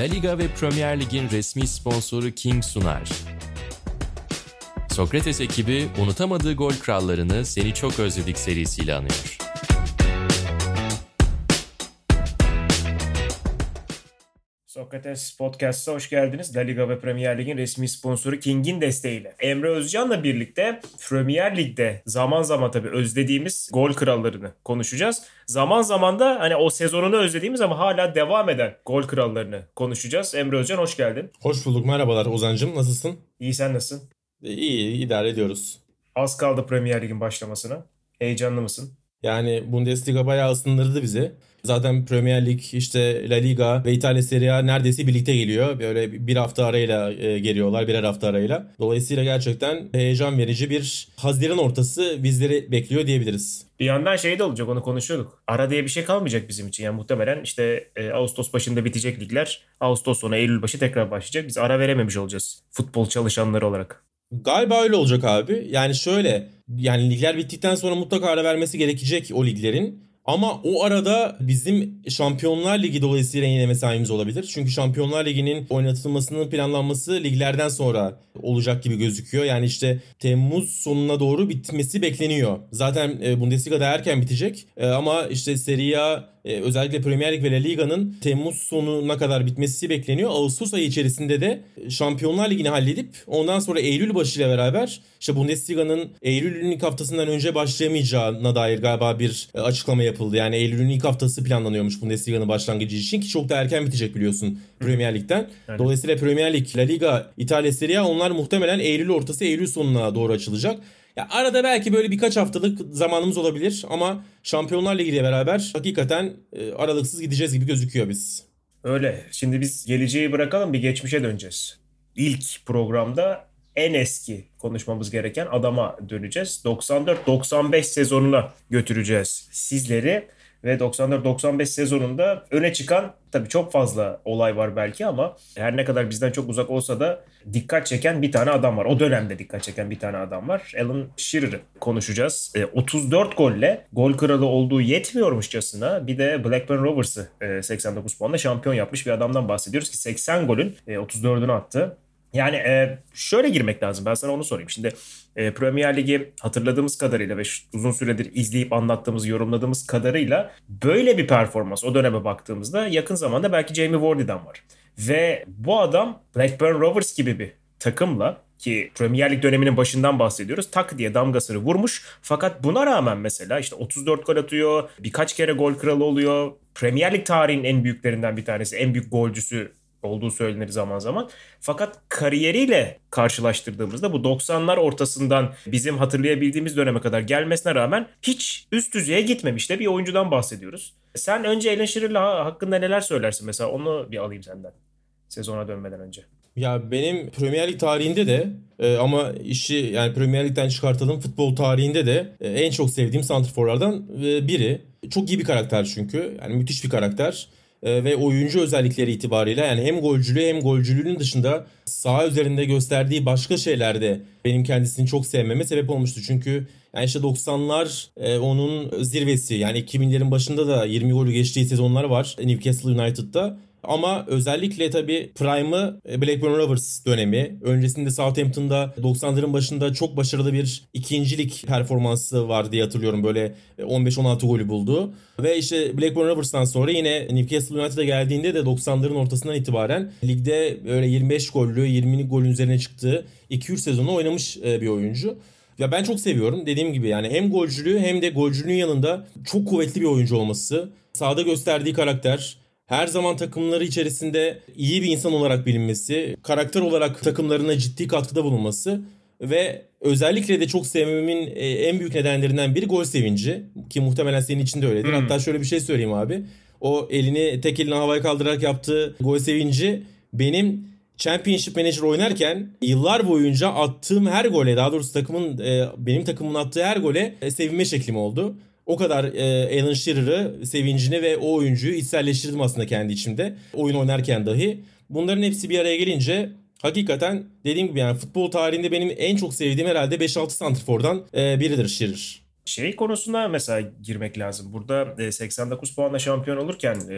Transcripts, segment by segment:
La Liga ve Premier Lig'in resmi sponsoru King sunar. Sokrates ekibi unutamadığı gol krallarını Seni Çok Özledik serisiyle anıyor. Sokrates Podcast'a hoş geldiniz. La Liga ve Premier Lig'in resmi sponsoru King'in desteğiyle. Emre Özcan'la birlikte Premier Lig'de zaman zaman tabii özlediğimiz gol krallarını konuşacağız. Zaman zaman da hani o sezonunu özlediğimiz ama hala devam eden gol krallarını konuşacağız. Emre Özcan hoş geldin. Hoş bulduk. Merhabalar Ozan'cığım. Nasılsın? İyi sen nasılsın? İyi, idare ediyoruz. Az kaldı Premier Lig'in başlamasına. Heyecanlı mısın? Yani Bundesliga bayağı ısındırdı bizi. Zaten Premier Lig, işte La Liga ve İtalya Serie A neredeyse birlikte geliyor. Böyle bir hafta arayla e, geliyorlar, birer hafta arayla. Dolayısıyla gerçekten heyecan verici bir Haziran ortası bizleri bekliyor diyebiliriz. Bir yandan şey de olacak onu konuşuyorduk. Ara diye bir şey kalmayacak bizim için. Yani muhtemelen işte e, Ağustos başında bitecek ligler. Ağustos sonu Eylül başı tekrar başlayacak. Biz ara verememiş olacağız futbol çalışanları olarak. Galiba öyle olacak abi. Yani şöyle yani ligler bittikten sonra mutlaka ara vermesi gerekecek o liglerin. Ama o arada bizim Şampiyonlar Ligi dolayısıyla yine mesaimiz olabilir. Çünkü Şampiyonlar Ligi'nin oynatılmasının planlanması liglerden sonra olacak gibi gözüküyor. Yani işte Temmuz sonuna doğru bitmesi bekleniyor. Zaten e, Bundesliga'da erken bitecek e, ama işte Serie A e, özellikle Premier Lig ve La Liga'nın Temmuz sonuna kadar bitmesi bekleniyor. Ağustos ayı içerisinde de Şampiyonlar Ligi'ni halledip ondan sonra Eylül başıyla beraber işte Bundesliga'nın Eylül'ün ilk haftasından önce başlayamayacağına dair galiba bir açıklama yapıldı. Yani Eylül'ün ilk haftası planlanıyormuş Bundesliga'nın başlangıcı için ki çok da erken bitecek biliyorsun Premier Lig'den. Dolayısıyla Premier Lig, La Liga, İtalya Serie A onlar muhtemelen Eylül ortası Eylül sonuna doğru açılacak. Ya arada belki böyle birkaç haftalık zamanımız olabilir ama Şampiyonlar Ligi beraber hakikaten e, aralıksız gideceğiz gibi gözüküyor biz. Öyle. Şimdi biz geleceği bırakalım bir geçmişe döneceğiz. İlk programda en eski konuşmamız gereken adama döneceğiz. 94-95 sezonuna götüreceğiz sizleri ve 94-95 sezonunda öne çıkan tabii çok fazla olay var belki ama her ne kadar bizden çok uzak olsa da dikkat çeken bir tane adam var. O dönemde dikkat çeken bir tane adam var. Alan Shearer'ı konuşacağız. E, 34 golle gol kralı olduğu yetmiyormuşçasına bir de Blackburn Rovers'ı e, 89 puanla şampiyon yapmış bir adamdan bahsediyoruz ki 80 golün e, 34'ünü attı. Yani e, şöyle girmek lazım. Ben sana onu sorayım. Şimdi e, Premier Ligi hatırladığımız kadarıyla ve uzun süredir izleyip anlattığımız, yorumladığımız kadarıyla böyle bir performans o döneme baktığımızda yakın zamanda belki Jamie Vardy'den var. Ve bu adam Blackburn Rovers gibi bir takımla ki Premier Lig döneminin başından bahsediyoruz. Tak diye damgasını vurmuş. Fakat buna rağmen mesela işte 34 gol atıyor. Birkaç kere gol kralı oluyor. Premier Lig tarihinin en büyüklerinden bir tanesi. En büyük golcüsü olduğu söylenir zaman zaman. Fakat kariyeriyle karşılaştırdığımızda bu 90'lar ortasından bizim hatırlayabildiğimiz döneme kadar gelmesine rağmen hiç üst düzeye gitmemiş de bir oyuncudan bahsediyoruz. Sen önce Alan Shearer'la hakkında neler söylersin mesela onu bir alayım senden sezona dönmeden önce. Ya benim Premier Lig tarihinde de e, ama işi yani Premier Lig'den çıkartalım futbol tarihinde de e, en çok sevdiğim santrforlardan e, biri. Çok iyi bir karakter çünkü. Yani müthiş bir karakter e, ve oyuncu özellikleri itibariyle yani hem golcülüğü hem golcülüğünün dışında saha üzerinde gösterdiği başka şeylerde benim kendisini çok sevmeme sebep olmuştu. Çünkü yani işte 90'lar e, onun zirvesi yani 2000'lerin başında da 20 golü geçtiği sezonlar var Newcastle United'da. Ama özellikle tabii Prime'ı e, Blackburn Rovers dönemi. Öncesinde Southampton'da 90'ların başında çok başarılı bir ikincilik performansı var diye hatırlıyorum. Böyle 15-16 golü buldu. Ve işte Blackburn Rovers'tan sonra yine Newcastle United'a geldiğinde de 90'ların ortasından itibaren ligde böyle 25 gollü 20 golün üzerine çıktığı 2-3 sezonu oynamış e, bir oyuncu. Ya ben çok seviyorum. Dediğim gibi yani hem golcülüğü hem de golcülüğün yanında çok kuvvetli bir oyuncu olması. Sahada gösterdiği karakter, her zaman takımları içerisinde iyi bir insan olarak bilinmesi, karakter olarak takımlarına ciddi katkıda bulunması ve özellikle de çok sevmemin e, en büyük nedenlerinden biri gol sevinci ki muhtemelen senin için de öyledir. Hmm. Hatta şöyle bir şey söyleyeyim abi. O elini tek elini havaya kaldırarak yaptığı gol sevinci benim Championship Manager oynarken yıllar boyunca attığım her gole daha doğrusu takımın e, benim takımın attığı her gole e, sevinme şeklim oldu o kadar e, Alan Shearer'ı, sevincini ve o oyuncuyu içselleştirdim aslında kendi içimde. Oyun oynarken dahi. Bunların hepsi bir araya gelince hakikaten dediğim gibi yani futbol tarihinde benim en çok sevdiğim herhalde 5-6 santrfordan e, biridir Shearer. Şey konusuna mesela girmek lazım. Burada 89 e, puanla şampiyon olurken e,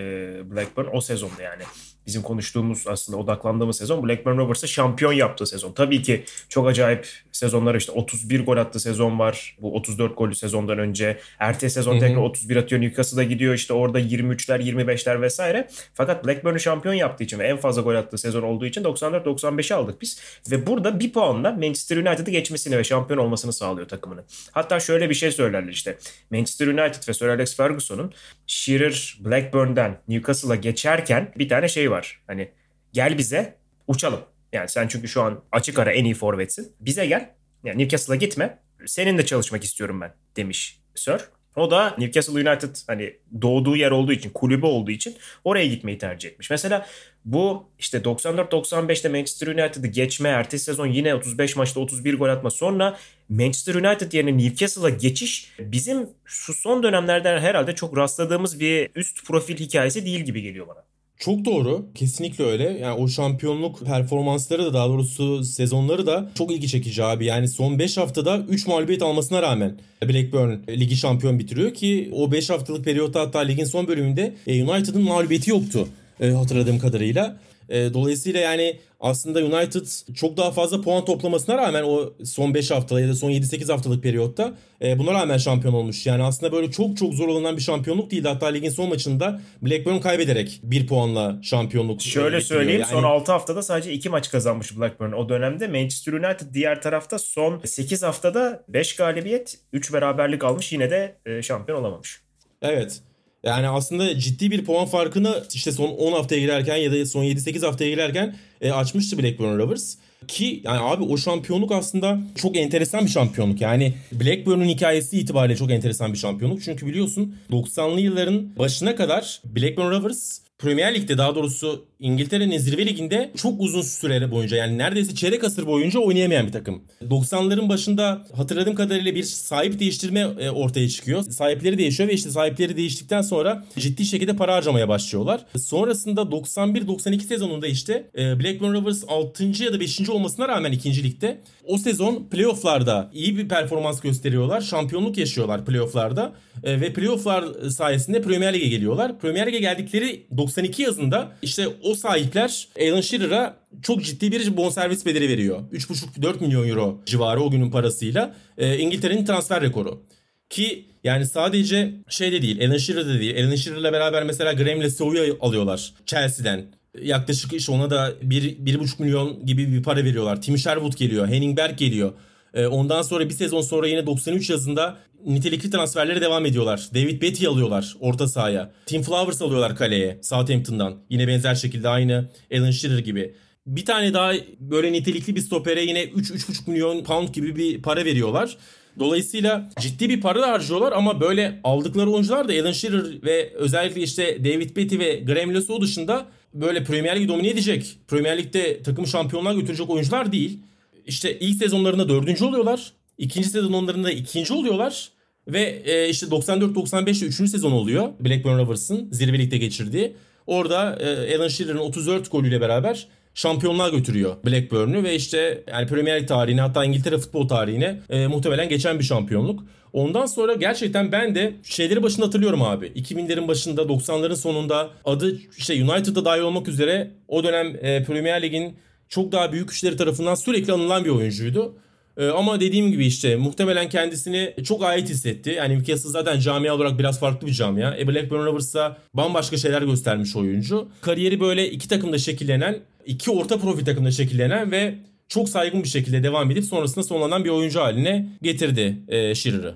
Blackburn o sezonda yani bizim konuştuğumuz aslında odaklandığımız sezon Blackburn Rovers'ı şampiyon yaptığı sezon. Tabii ki çok acayip sezonlar işte 31 gol attığı sezon var. Bu 34 golü sezondan önce. Ertesi sezon tekrar 31 atıyor. Newcastle'a gidiyor işte orada 23'ler 25'ler vesaire. Fakat Blackburn'u şampiyon yaptığı için ve en fazla gol attığı sezon olduğu için 94-95'i aldık biz. Ve burada bir puanla Manchester United'ı geçmesini ve şampiyon olmasını sağlıyor takımını. Hatta şöyle bir şey söylerler işte. Manchester United ve Sir Alex Ferguson'un Shearer Blackburn'dan Newcastle'a geçerken bir tane şey var. Hani gel bize uçalım. Yani sen çünkü şu an açık ara en iyi forvetsin. Bize gel. Yani Newcastle'a gitme. Seninle çalışmak istiyorum ben demiş Sir. O da Newcastle United hani doğduğu yer olduğu için, kulübü olduğu için oraya gitmeyi tercih etmiş. Mesela bu işte 94-95'te Manchester United'ı geçme, ertesi sezon yine 35 maçta 31 gol atma. Sonra Manchester United yerine Newcastle'a geçiş bizim şu son dönemlerden herhalde çok rastladığımız bir üst profil hikayesi değil gibi geliyor bana. Çok doğru. Kesinlikle öyle. Yani o şampiyonluk performansları da daha doğrusu sezonları da çok ilgi çekici abi. Yani son 5 haftada 3 mağlubiyet almasına rağmen Blackburn ligi şampiyon bitiriyor ki o 5 haftalık periyotta hatta ligin son bölümünde e, United'ın mağlubiyeti yoktu e, hatırladığım kadarıyla. E, dolayısıyla yani aslında United çok daha fazla puan toplamasına rağmen o son 5 haftada ya da son 7-8 haftalık periyotta e, buna rağmen şampiyon olmuş. Yani aslında böyle çok çok zor olan bir şampiyonluk değildi. Hatta ligin son maçında Blackburn kaybederek bir puanla şampiyonluk Şöyle söyleyeyim yani... son 6 haftada sadece 2 maç kazanmış Blackburn. O dönemde Manchester United diğer tarafta son 8 haftada 5 galibiyet 3 beraberlik almış yine de e, şampiyon olamamış. Evet. Yani aslında ciddi bir puan farkını işte son 10 haftaya girerken ya da son 7-8 haftaya girerken e, açmıştı Blackburn Rovers. Ki yani abi o şampiyonluk aslında çok enteresan bir şampiyonluk. Yani Blackburn'un hikayesi itibariyle çok enteresan bir şampiyonluk. Çünkü biliyorsun 90'lı yılların başına kadar Blackburn Rovers Premier Lig'de daha doğrusu İngiltere'nin zirve liginde çok uzun süre boyunca yani neredeyse çeyrek asır boyunca oynayamayan bir takım. 90'ların başında hatırladığım kadarıyla bir sahip değiştirme e, ortaya çıkıyor. Sahipleri değişiyor ve işte sahipleri değiştikten sonra ciddi şekilde para harcamaya başlıyorlar. Sonrasında 91-92 sezonunda işte e, Blackburn Rovers 6. ya da 5. olmasına rağmen 2. ligde o sezon playofflarda iyi bir performans gösteriyorlar. Şampiyonluk yaşıyorlar playofflarda e, ve playofflar sayesinde Premier Lig'e geliyorlar. Premier Lig'e geldikleri 92 yazında işte o sahipler Alan Shearer'a çok ciddi bir bonservis bedeli veriyor. 3,5-4 milyon euro civarı o günün parasıyla e, İngiltere'nin transfer rekoru. Ki yani sadece şey de değil, Alan Shearer de değil. Alan Shearer'la beraber mesela Graham Lesau'yu alıyorlar Chelsea'den. Yaklaşık işte ona da 1,5 milyon gibi bir para veriyorlar. Tim Sherwood geliyor, Henning Berg geliyor. E, ondan sonra bir sezon sonra yine 93 yazında nitelikli transferlere devam ediyorlar. David Betty alıyorlar orta sahaya. Tim Flowers alıyorlar kaleye Southampton'dan. Yine benzer şekilde aynı Alan Shearer gibi. Bir tane daha böyle nitelikli bir stopere yine 3-3,5 milyon pound gibi bir para veriyorlar. Dolayısıyla ciddi bir para harcıyorlar ama böyle aldıkları oyuncular da Alan Shearer ve özellikle işte David Betty ve Graham Lasso dışında böyle Premier Ligi domine edecek, Premier Lig'de takım şampiyonluğa götürecek oyuncular değil. İşte ilk sezonlarında dördüncü oluyorlar. İkinci sezonlarında ikinci oluyorlar. Ve e, işte 94-95'te 3. sezon oluyor Blackburn Rovers'ın zirvelikte geçirdiği. Orada e, Alan Shearer'ın 34 golüyle beraber şampiyonluğa götürüyor Blackburn'u ve işte yani Premier Lig tarihine hatta İngiltere futbol tarihine e, muhtemelen geçen bir şampiyonluk. Ondan sonra gerçekten ben de şeyleri başında hatırlıyorum abi. 2000'lerin başında 90'ların sonunda adı işte United'a dahil olmak üzere o dönem e, Premier Lig'in çok daha büyük güçleri tarafından sürekli anılan bir oyuncuydu. Ee, ama dediğim gibi işte muhtemelen kendisini çok ait hissetti. Yani Newcastle zaten camia olarak biraz farklı bir camia. E Blackburn Rovers'ta bambaşka şeyler göstermiş oyuncu. Kariyeri böyle iki takımda şekillenen, iki orta profil takımda şekillenen ve çok saygın bir şekilde devam edip sonrasında sonlanan bir oyuncu haline getirdi e, Shearer'ı.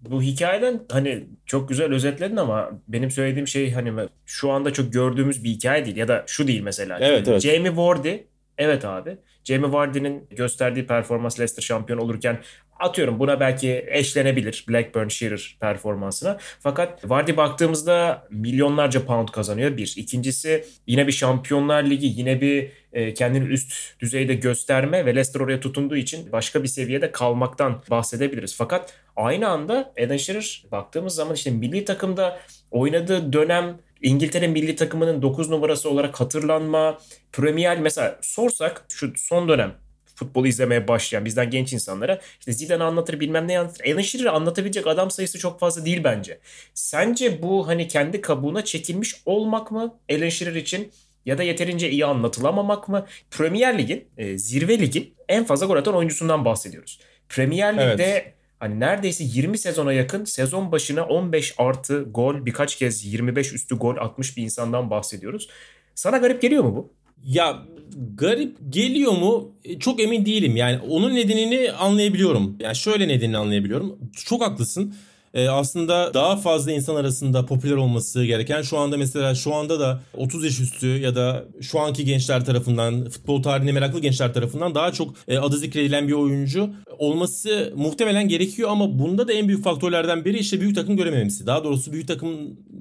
Bu hikayeden hani çok güzel özetledin ama benim söylediğim şey hani şu anda çok gördüğümüz bir hikaye değil ya da şu değil mesela. Evet, evet. Jamie Vardy Evet abi. Jamie Vardy'nin gösterdiği performans Leicester şampiyon olurken atıyorum buna belki eşlenebilir Blackburn Shearer performansına. Fakat Vardy baktığımızda milyonlarca pound kazanıyor bir. İkincisi yine bir Şampiyonlar Ligi yine bir e, kendini üst düzeyde gösterme ve Leicester oraya tutunduğu için başka bir seviyede kalmaktan bahsedebiliriz. Fakat aynı anda Eden Shearer baktığımız zaman işte milli takımda oynadığı dönem İngiltere milli takımının 9 numarası olarak hatırlanma, Premier mesela sorsak şu son dönem futbolu izlemeye başlayan bizden genç insanlara işte Zidane anlatır bilmem ne anlatır. Alan Shearer'ı anlatabilecek adam sayısı çok fazla değil bence. Sence bu hani kendi kabuğuna çekilmiş olmak mı Alan Shearer için Ya da yeterince iyi anlatılamamak mı? Premier Lig'in, e, zirve ligin en fazla gol atan oyuncusundan bahsediyoruz. Premier Lig'de evet. Hani neredeyse 20 sezona yakın sezon başına 15 artı gol birkaç kez 25 üstü gol atmış bir insandan bahsediyoruz. Sana garip geliyor mu bu? Ya garip geliyor mu e, çok emin değilim. Yani onun nedenini anlayabiliyorum. Yani şöyle nedenini anlayabiliyorum. Çok haklısın e, aslında daha fazla insan arasında popüler olması gereken şu anda mesela şu anda da 30 yaş üstü ya da şu anki gençler tarafından futbol tarihine meraklı gençler tarafından daha çok e, adı zikredilen bir oyuncu olması muhtemelen gerekiyor ama bunda da en büyük faktörlerden biri işte büyük takım görememesi. Daha doğrusu büyük takım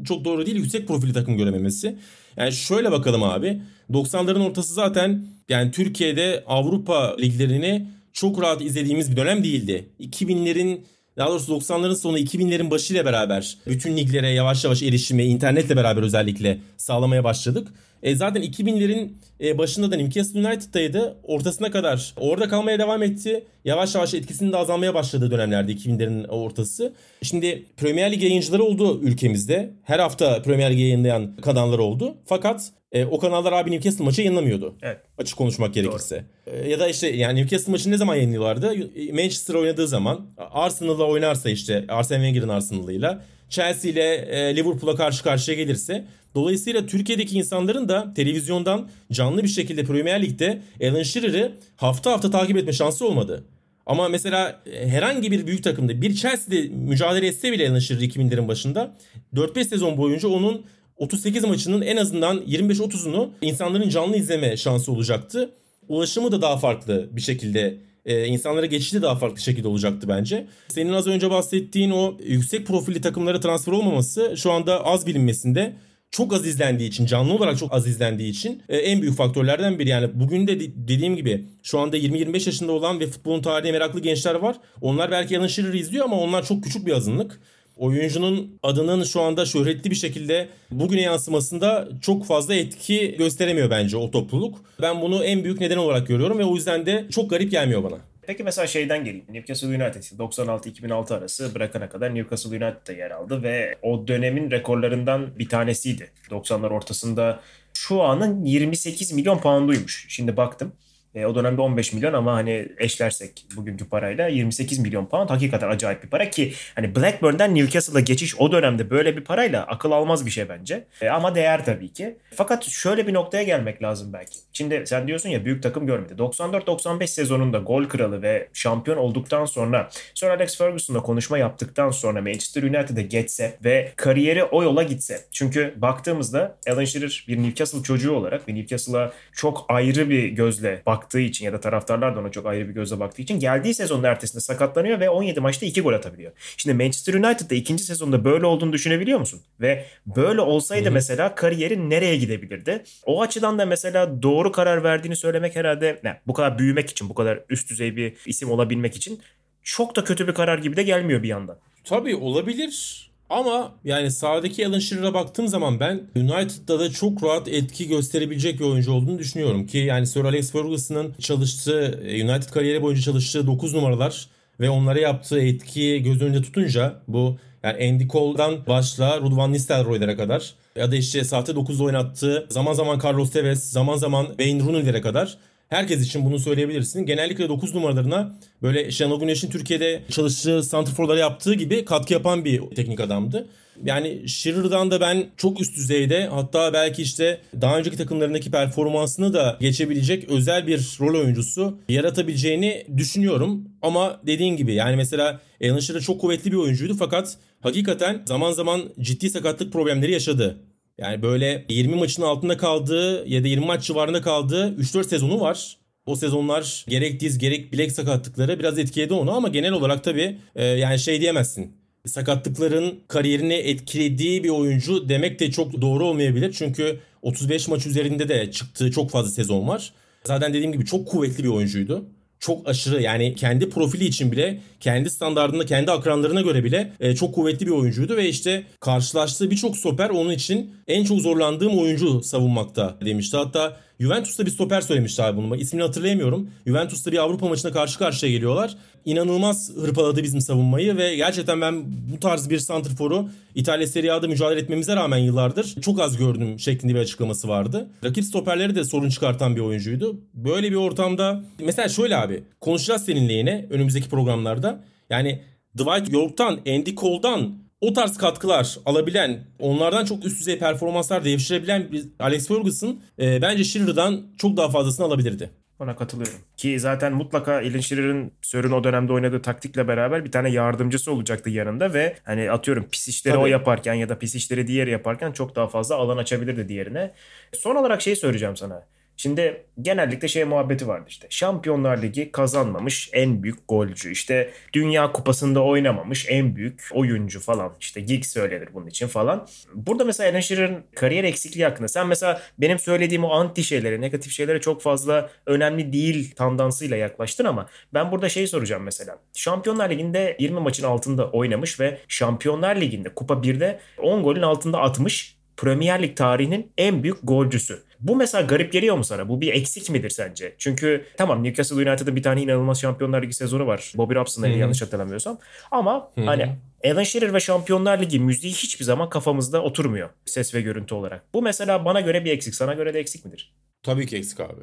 çok doğru değil yüksek profili takım görememesi. Yani şöyle bakalım abi 90'ların ortası zaten yani Türkiye'de Avrupa liglerini çok rahat izlediğimiz bir dönem değildi. 2000'lerin daha doğrusu 90'ların sonu 2000'lerin başıyla beraber bütün liglere yavaş yavaş erişimi internetle beraber özellikle sağlamaya başladık. E zaten 2000'lerin e, başında da Newcastle United'daydı. Ortasına kadar orada kalmaya devam etti. Yavaş yavaş etkisinin de azalmaya başladığı dönemlerde 2000'lerin ortası. Şimdi Premier Lig yayıncıları oldu ülkemizde. Her hafta Premier Lig yayınlayan kanallar oldu. Fakat e, o kanallar abi Newcastle maçı yayınlamıyordu. Evet. Açık konuşmak gerekirse. E, ya da işte yani Newcastle maçını ne zaman yayınlıyorlardı? Manchester oynadığı zaman Arsenal'la oynarsa işte Arsene Wenger'ın Arsenal'ıyla Chelsea ile e, Liverpool'a karşı karşıya gelirse Dolayısıyla Türkiye'deki insanların da televizyondan canlı bir şekilde Premier Lig'de Alan Shearer'ı hafta hafta takip etme şansı olmadı. Ama mesela e, herhangi bir büyük takımda bir Chelsea'de mücadele etse bile Alan Shearer 2000'lerin başında 4-5 sezon boyunca onun 38 maçının en azından 25-30'unu insanların canlı izleme şansı olacaktı. Ulaşımı da daha farklı bir şekilde e, insanlara geçişi daha farklı şekilde olacaktı bence. Senin az önce bahsettiğin o yüksek profilli takımlara transfer olmaması şu anda az bilinmesinde çok az izlendiği için, canlı olarak çok az izlendiği için e, en büyük faktörlerden biri. Yani bugün de dediğim gibi şu anda 20-25 yaşında olan ve futbolun tarihine meraklı gençler var. Onlar belki Alan Shearer'ı izliyor ama onlar çok küçük bir azınlık oyuncunun adının şu anda şöhretli bir şekilde bugüne yansımasında çok fazla etki gösteremiyor bence o topluluk. Ben bunu en büyük neden olarak görüyorum ve o yüzden de çok garip gelmiyor bana. Peki mesela şeyden geleyim. Newcastle United 96-2006 arası bırakana kadar Newcastle United'da yer aldı ve o dönemin rekorlarından bir tanesiydi. 90'lar ortasında şu anın 28 milyon pounduymuş. Şimdi baktım. E, o dönemde 15 milyon ama hani eşlersek bugünkü parayla 28 milyon pound hakikaten acayip bir para ki hani Blackburn'dan Newcastle'a geçiş o dönemde böyle bir parayla akıl almaz bir şey bence. E, ama değer tabii ki. Fakat şöyle bir noktaya gelmek lazım belki. Şimdi sen diyorsun ya büyük takım görmedi. 94-95 sezonunda gol kralı ve şampiyon olduktan sonra Sir Alex Ferguson'la konuşma yaptıktan sonra Manchester United'a geçse ve kariyeri o yola gitse. Çünkü baktığımızda Alan Shearer bir Newcastle çocuğu olarak ve Newcastle'a çok ayrı bir gözle bak baktığı için ya da taraftarlar da ona çok ayrı bir gözle baktığı için geldiği sezonun ertesinde sakatlanıyor ve 17 maçta 2 gol atabiliyor. Şimdi Manchester United'da ikinci sezonda böyle olduğunu düşünebiliyor musun? Ve böyle olsaydı Hı-hı. mesela kariyeri nereye gidebilirdi? O açıdan da mesela doğru karar verdiğini söylemek herhalde ne, bu kadar büyümek için, bu kadar üst düzey bir isim olabilmek için çok da kötü bir karar gibi de gelmiyor bir yandan. Tabii olabilir. Ama yani sahadaki Alan Shearer'a baktığım zaman ben United'da da çok rahat etki gösterebilecek bir oyuncu olduğunu düşünüyorum. Ki yani Sir Alex Ferguson'ın çalıştığı, United kariyeri boyunca çalıştığı 9 numaralar ve onlara yaptığı etkiyi göz önünde tutunca bu yani Andy Cole'dan başla Ruud van Nistelrooy'lere kadar ya da işte sahte 9'da oynattığı zaman zaman Carlos Tevez, zaman zaman Wayne Rooney'lere kadar herkes için bunu söyleyebilirsin. Genellikle 9 numaralarına böyle Şenol Güneş'in Türkiye'de çalıştığı santrforlara yaptığı gibi katkı yapan bir teknik adamdı. Yani Shearer'dan da ben çok üst düzeyde hatta belki işte daha önceki takımlarındaki performansını da geçebilecek özel bir rol oyuncusu yaratabileceğini düşünüyorum. Ama dediğin gibi yani mesela Alan Shearer çok kuvvetli bir oyuncuydu fakat hakikaten zaman zaman ciddi sakatlık problemleri yaşadı. Yani böyle 20 maçın altında kaldığı ya da 20 maç civarında kaldığı 3-4 sezonu var. O sezonlar gerek diz gerek bilek sakatlıkları biraz etkiledi onu ama genel olarak tabii e, yani şey diyemezsin. Sakatlıkların kariyerini etkilediği bir oyuncu demek de çok doğru olmayabilir. Çünkü 35 maç üzerinde de çıktığı çok fazla sezon var. Zaten dediğim gibi çok kuvvetli bir oyuncuydu çok aşırı yani kendi profili için bile kendi standartında kendi akranlarına göre bile e, çok kuvvetli bir oyuncuydu ve işte karşılaştığı birçok stoper onun için en çok zorlandığım oyuncu savunmakta demişti. Hatta Juventus'ta bir stoper söylemişti abi bunu. İsmini hatırlayamıyorum. Juventus'ta bir Avrupa maçına karşı karşıya geliyorlar. İnanılmaz hırpaladı bizim savunmayı ve gerçekten ben bu tarz bir santrforu İtalya Serie A'da mücadele etmemize rağmen yıllardır çok az gördüm şeklinde bir açıklaması vardı. Rakip stoperleri de sorun çıkartan bir oyuncuydu. Böyle bir ortamda mesela şöyle abi konuşacağız seninle yine önümüzdeki programlarda. Yani Dwight York'tan, Andy Cole'dan o tarz katkılar alabilen, onlardan çok üst düzey performanslar devşirebilen bir Alex Ferguson e, bence Shearer'dan çok daha fazlasını alabilirdi. Bana katılıyorum. Ki zaten mutlaka Alan Shearer'ın Sör'ün o dönemde oynadığı taktikle beraber bir tane yardımcısı olacaktı yanında ve hani atıyorum pis işleri Tabii. o yaparken ya da pis işleri diğeri yaparken çok daha fazla alan açabilirdi diğerine. Son olarak şey söyleyeceğim sana. Şimdi genellikle şey muhabbeti vardı işte. Şampiyonlar Ligi kazanmamış en büyük golcü. İşte Dünya Kupası'nda oynamamış en büyük oyuncu falan. İşte Giggs söylenir bunun için falan. Burada mesela Alan Shearer'ın kariyer eksikliği hakkında. Sen mesela benim söylediğim o anti şeylere, negatif şeylere çok fazla önemli değil tandansıyla yaklaştın ama ben burada şey soracağım mesela. Şampiyonlar Ligi'nde 20 maçın altında oynamış ve Şampiyonlar Ligi'nde Kupa 1'de 10 golün altında atmış Premier Lig tarihinin en büyük golcüsü. Bu mesela garip geliyor mu sana? Bu bir eksik midir sence? Çünkü tamam Newcastle United'ın bir tane inanılmaz Şampiyonlar Ligi sezonu var. Bobby Robson'la yanlış hatırlamıyorsam. Ama Hı-hı. hani Alan Shearer ve Şampiyonlar Ligi müziği hiçbir zaman kafamızda oturmuyor ses ve görüntü olarak. Bu mesela bana göre bir eksik. Sana göre de eksik midir? Tabii ki eksik abi.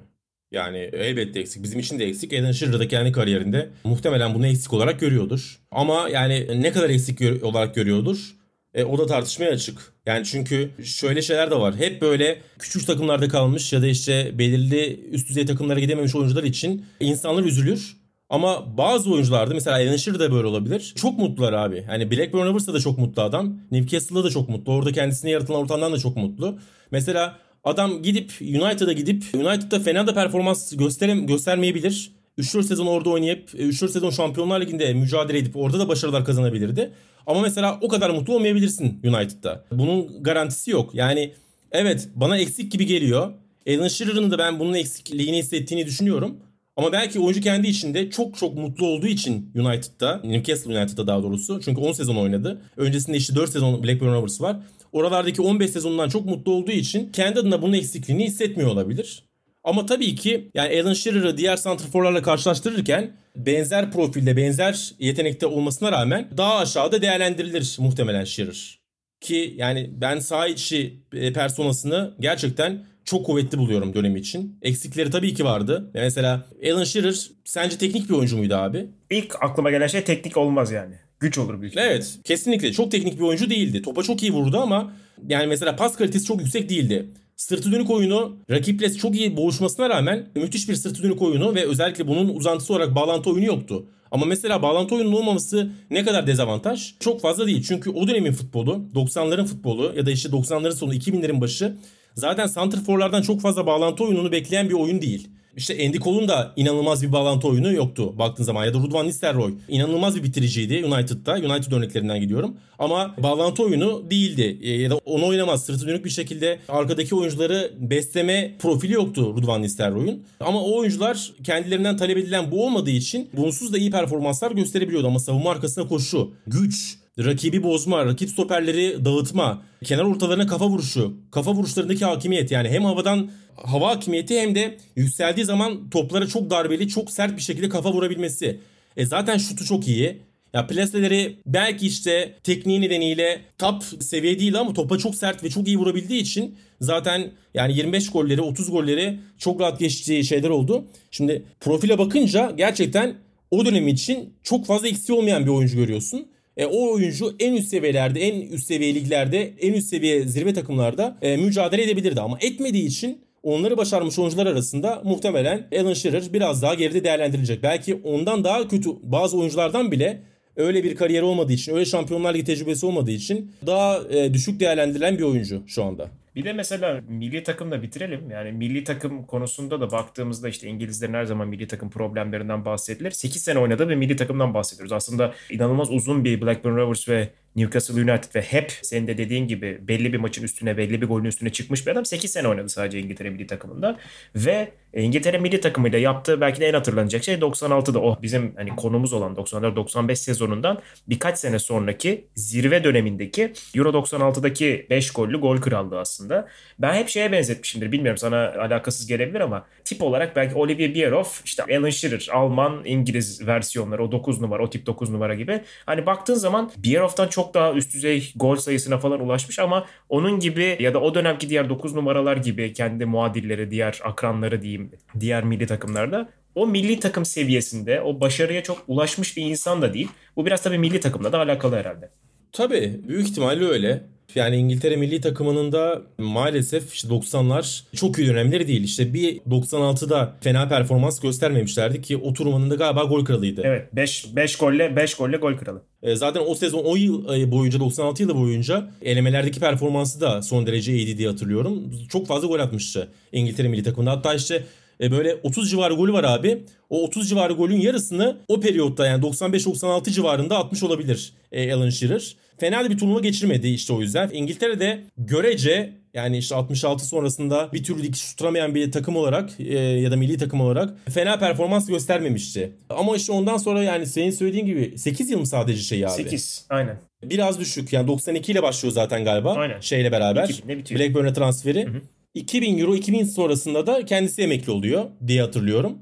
Yani elbette eksik. Bizim için de eksik. Alan Shearer da kendi kariyerinde muhtemelen bunu eksik olarak görüyordur. Ama yani ne kadar eksik gör- olarak görüyordur? E, o da tartışmaya açık. Yani çünkü şöyle şeyler de var. Hep böyle küçük takımlarda kalmış ya da işte belirli üst düzey takımlara gidememiş oyuncular için insanlar üzülür. Ama bazı oyuncularda mesela Alan Shearer de böyle olabilir. Çok mutlular abi. Hani Blackburn Rovers'ta da çok mutlu adam. Newcastle'da da çok mutlu. Orada kendisine yaratılan ortamdan da çok mutlu. Mesela adam gidip United'a gidip United'da fena da performans gösterem göstermeyebilir. 3-4 sezon orada oynayıp 3-4 sezon Şampiyonlar Ligi'nde mücadele edip orada da başarılar kazanabilirdi. Ama mesela o kadar mutlu olmayabilirsin United'da. Bunun garantisi yok. Yani evet bana eksik gibi geliyor. Alan Shearer'ın da ben bunun eksikliğini hissettiğini düşünüyorum. Ama belki oyuncu kendi içinde çok çok mutlu olduğu için United'da, Newcastle United'da daha doğrusu. Çünkü 10 sezon oynadı. Öncesinde işte 4 sezon Blackburn Rovers var. Oralardaki 15 sezonundan çok mutlu olduğu için kendi adına bunun eksikliğini hissetmiyor olabilir. Ama tabii ki yani Alan Shearer'ı diğer santrforlarla karşılaştırırken benzer profilde, benzer yetenekte olmasına rağmen daha aşağıda değerlendirilir muhtemelen Shearer. Ki yani ben sağ içi e, personasını gerçekten çok kuvvetli buluyorum dönemi için. Eksikleri tabii ki vardı. Mesela Alan Shearer sence teknik bir oyuncu muydu abi? İlk aklıma gelen şey teknik olmaz yani. Güç olur büyük Evet kesinlikle çok teknik bir oyuncu değildi. Topa çok iyi vurdu ama yani mesela pas kalitesi çok yüksek değildi. Sırtı dönük oyunu rakiple çok iyi boğuşmasına rağmen müthiş bir sırtı dönük oyunu ve özellikle bunun uzantısı olarak bağlantı oyunu yoktu. Ama mesela bağlantı oyunun olmaması ne kadar dezavantaj? Çok fazla değil. Çünkü o dönemin futbolu, 90'ların futbolu ya da işte 90'ların sonu 2000'lerin başı zaten santrforlardan çok fazla bağlantı oyununu bekleyen bir oyun değil. İşte Andy Cole'un da inanılmaz bir bağlantı oyunu yoktu baktığın zaman. Ya da Ruud Nistelrooy inanılmaz bir bitiriciydi United'da. United örneklerinden gidiyorum. Ama bağlantı oyunu değildi. E, ya da onu oynamaz. Sırtı dönük bir şekilde arkadaki oyuncuları besleme profili yoktu Ruud Nistelrooy'un. Ama o oyuncular kendilerinden talep edilen bu olmadığı için bunsuz da iyi performanslar gösterebiliyordu. Ama savunma arkasına koşu, güç, rakibi bozma, rakip stoperleri dağıtma, kenar ortalarına kafa vuruşu, kafa vuruşlarındaki hakimiyet yani hem havadan hava hakimiyeti hem de yükseldiği zaman toplara çok darbeli, çok sert bir şekilde kafa vurabilmesi. E zaten şutu çok iyi. Ya plaseleri belki işte tekniği nedeniyle top seviye değil ama topa çok sert ve çok iyi vurabildiği için zaten yani 25 golleri 30 golleri çok rahat geçtiği şeyler oldu. Şimdi profile bakınca gerçekten o dönem için çok fazla eksiği olmayan bir oyuncu görüyorsun. E, o oyuncu en üst seviyelerde, en üst seviye liglerde, en üst seviye zirve takımlarda e, mücadele edebilirdi. Ama etmediği için onları başarmış oyuncular arasında muhtemelen Alan Shearer biraz daha geride değerlendirilecek. Belki ondan daha kötü bazı oyunculardan bile öyle bir kariyer olmadığı için, öyle şampiyonlar ligi tecrübesi olmadığı için daha e, düşük değerlendirilen bir oyuncu şu anda. Bir de mesela milli takımla bitirelim. Yani milli takım konusunda da baktığımızda işte İngilizlerin her zaman milli takım problemlerinden bahsedilir. 8 sene oynadığı bir milli takımdan bahsediyoruz. Aslında inanılmaz uzun bir Blackburn Rovers ve Newcastle United ve hep senin de dediğin gibi belli bir maçın üstüne belli bir golün üstüne çıkmış bir adam 8 sene oynadı sadece İngiltere milli takımında ve İngiltere milli takımıyla yaptığı belki de en hatırlanacak şey 96'da o bizim hani konumuz olan 94-95 sezonundan birkaç sene sonraki zirve dönemindeki Euro 96'daki 5 gollü gol krallığı aslında. Ben hep şeye benzetmişimdir. Bilmiyorum sana alakasız gelebilir ama tip olarak belki Olivier Bierhoff, işte Alan Shearer, Alman, İngiliz versiyonları o 9 numara, o tip 9 numara gibi. Hani baktığın zaman Bierhoff'tan çok daha üst düzey gol sayısına falan ulaşmış ama onun gibi ya da o dönemki diğer 9 numaralar gibi kendi muadilleri, diğer akranları diyeyim diğer milli takımlarda o milli takım seviyesinde o başarıya çok ulaşmış bir insan da değil. Bu biraz tabii milli takımla da alakalı herhalde. Tabii büyük ihtimalle öyle. Yani İngiltere milli takımının da maalesef işte 90'lar çok iyi dönemleri değil. İşte bir 96'da fena performans göstermemişlerdi ki o turnuvanın galiba gol kralıydı. Evet 5 5 golle 5 golle gol kralı. E, zaten o sezon o yıl e, boyunca 96 yılı boyunca elemelerdeki performansı da son derece iyiydi diye hatırlıyorum. Çok fazla gol atmıştı İngiltere milli takımında. Hatta işte e, böyle 30 civarı golü var abi. O 30 civarı golün yarısını o periyotta yani 95-96 civarında atmış olabilir Alan Shearer. Fena da bir turnuva geçirmedi işte o yüzden. İngiltere'de görece yani işte 66 sonrasında bir türlü dikiş tutturamayan bir takım olarak e, ya da milli takım olarak fena performans göstermemişti. Ama işte ondan sonra yani senin söylediğin gibi 8 yıl mı sadece şey abi? 8 aynen. Biraz düşük yani 92 ile başlıyor zaten galiba Aynen. şeyle beraber. 2000'de bitiyor. Blackburn'e transferi. Hı hı. 2000 euro 2000 sonrasında da kendisi emekli oluyor diye hatırlıyorum.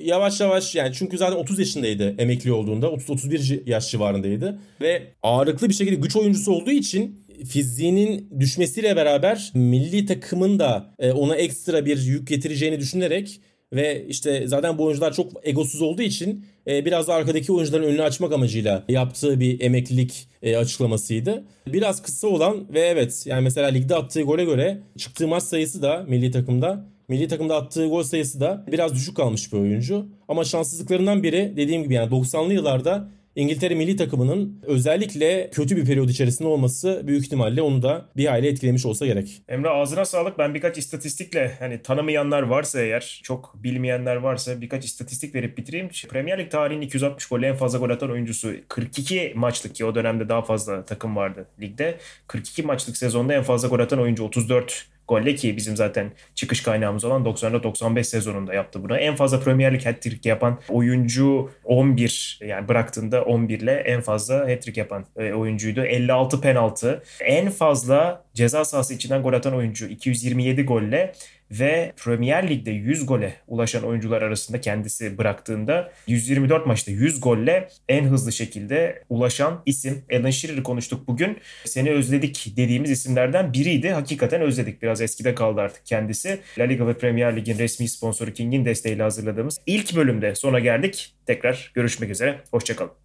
Yavaş yavaş yani çünkü zaten 30 yaşındaydı emekli olduğunda 30-31 yaş civarındaydı ve ağırlıklı bir şekilde güç oyuncusu olduğu için fiziğinin düşmesiyle beraber milli takımın da e, ona ekstra bir yük getireceğini düşünerek ve işte zaten bu oyuncular çok egosuz olduğu için e, biraz da arkadaki oyuncuların önünü açmak amacıyla yaptığı bir emeklilik e, açıklamasıydı. Biraz kısa olan ve evet yani mesela ligde attığı gole göre çıktığı maç sayısı da milli takımda milli takımda attığı gol sayısı da biraz düşük kalmış bir oyuncu. Ama şanssızlıklarından biri dediğim gibi yani 90'lı yıllarda İngiltere milli takımının özellikle kötü bir periyod içerisinde olması büyük ihtimalle onu da bir hayli etkilemiş olsa gerek. Emre ağzına sağlık. Ben birkaç istatistikle hani tanımayanlar varsa eğer, çok bilmeyenler varsa birkaç istatistik verip bitireyim. Premier Lig tarihinin 260 gol en fazla gol atan oyuncusu 42 maçlık ki o dönemde daha fazla takım vardı ligde. 42 maçlık sezonda en fazla gol atan oyuncu 34 golle ki bizim zaten çıkış kaynağımız olan 94-95 sezonunda yaptı bunu. En fazla Premier Lig hat-trick yapan oyuncu 11 yani bıraktığında 11 ile en fazla hat-trick yapan e, oyuncuydu. 56 penaltı. En fazla ceza sahası içinden gol atan oyuncu 227 golle ve Premier Lig'de 100 gole ulaşan oyuncular arasında kendisi bıraktığında 124 maçta 100 golle en hızlı şekilde ulaşan isim. Alan Shearer'ı konuştuk bugün. Seni özledik dediğimiz isimlerden biriydi. Hakikaten özledik. Biraz eskide kaldı artık kendisi. La Liga ve Premier Lig'in resmi sponsoru King'in desteğiyle hazırladığımız ilk bölümde sona geldik. Tekrar görüşmek üzere. Hoşçakalın.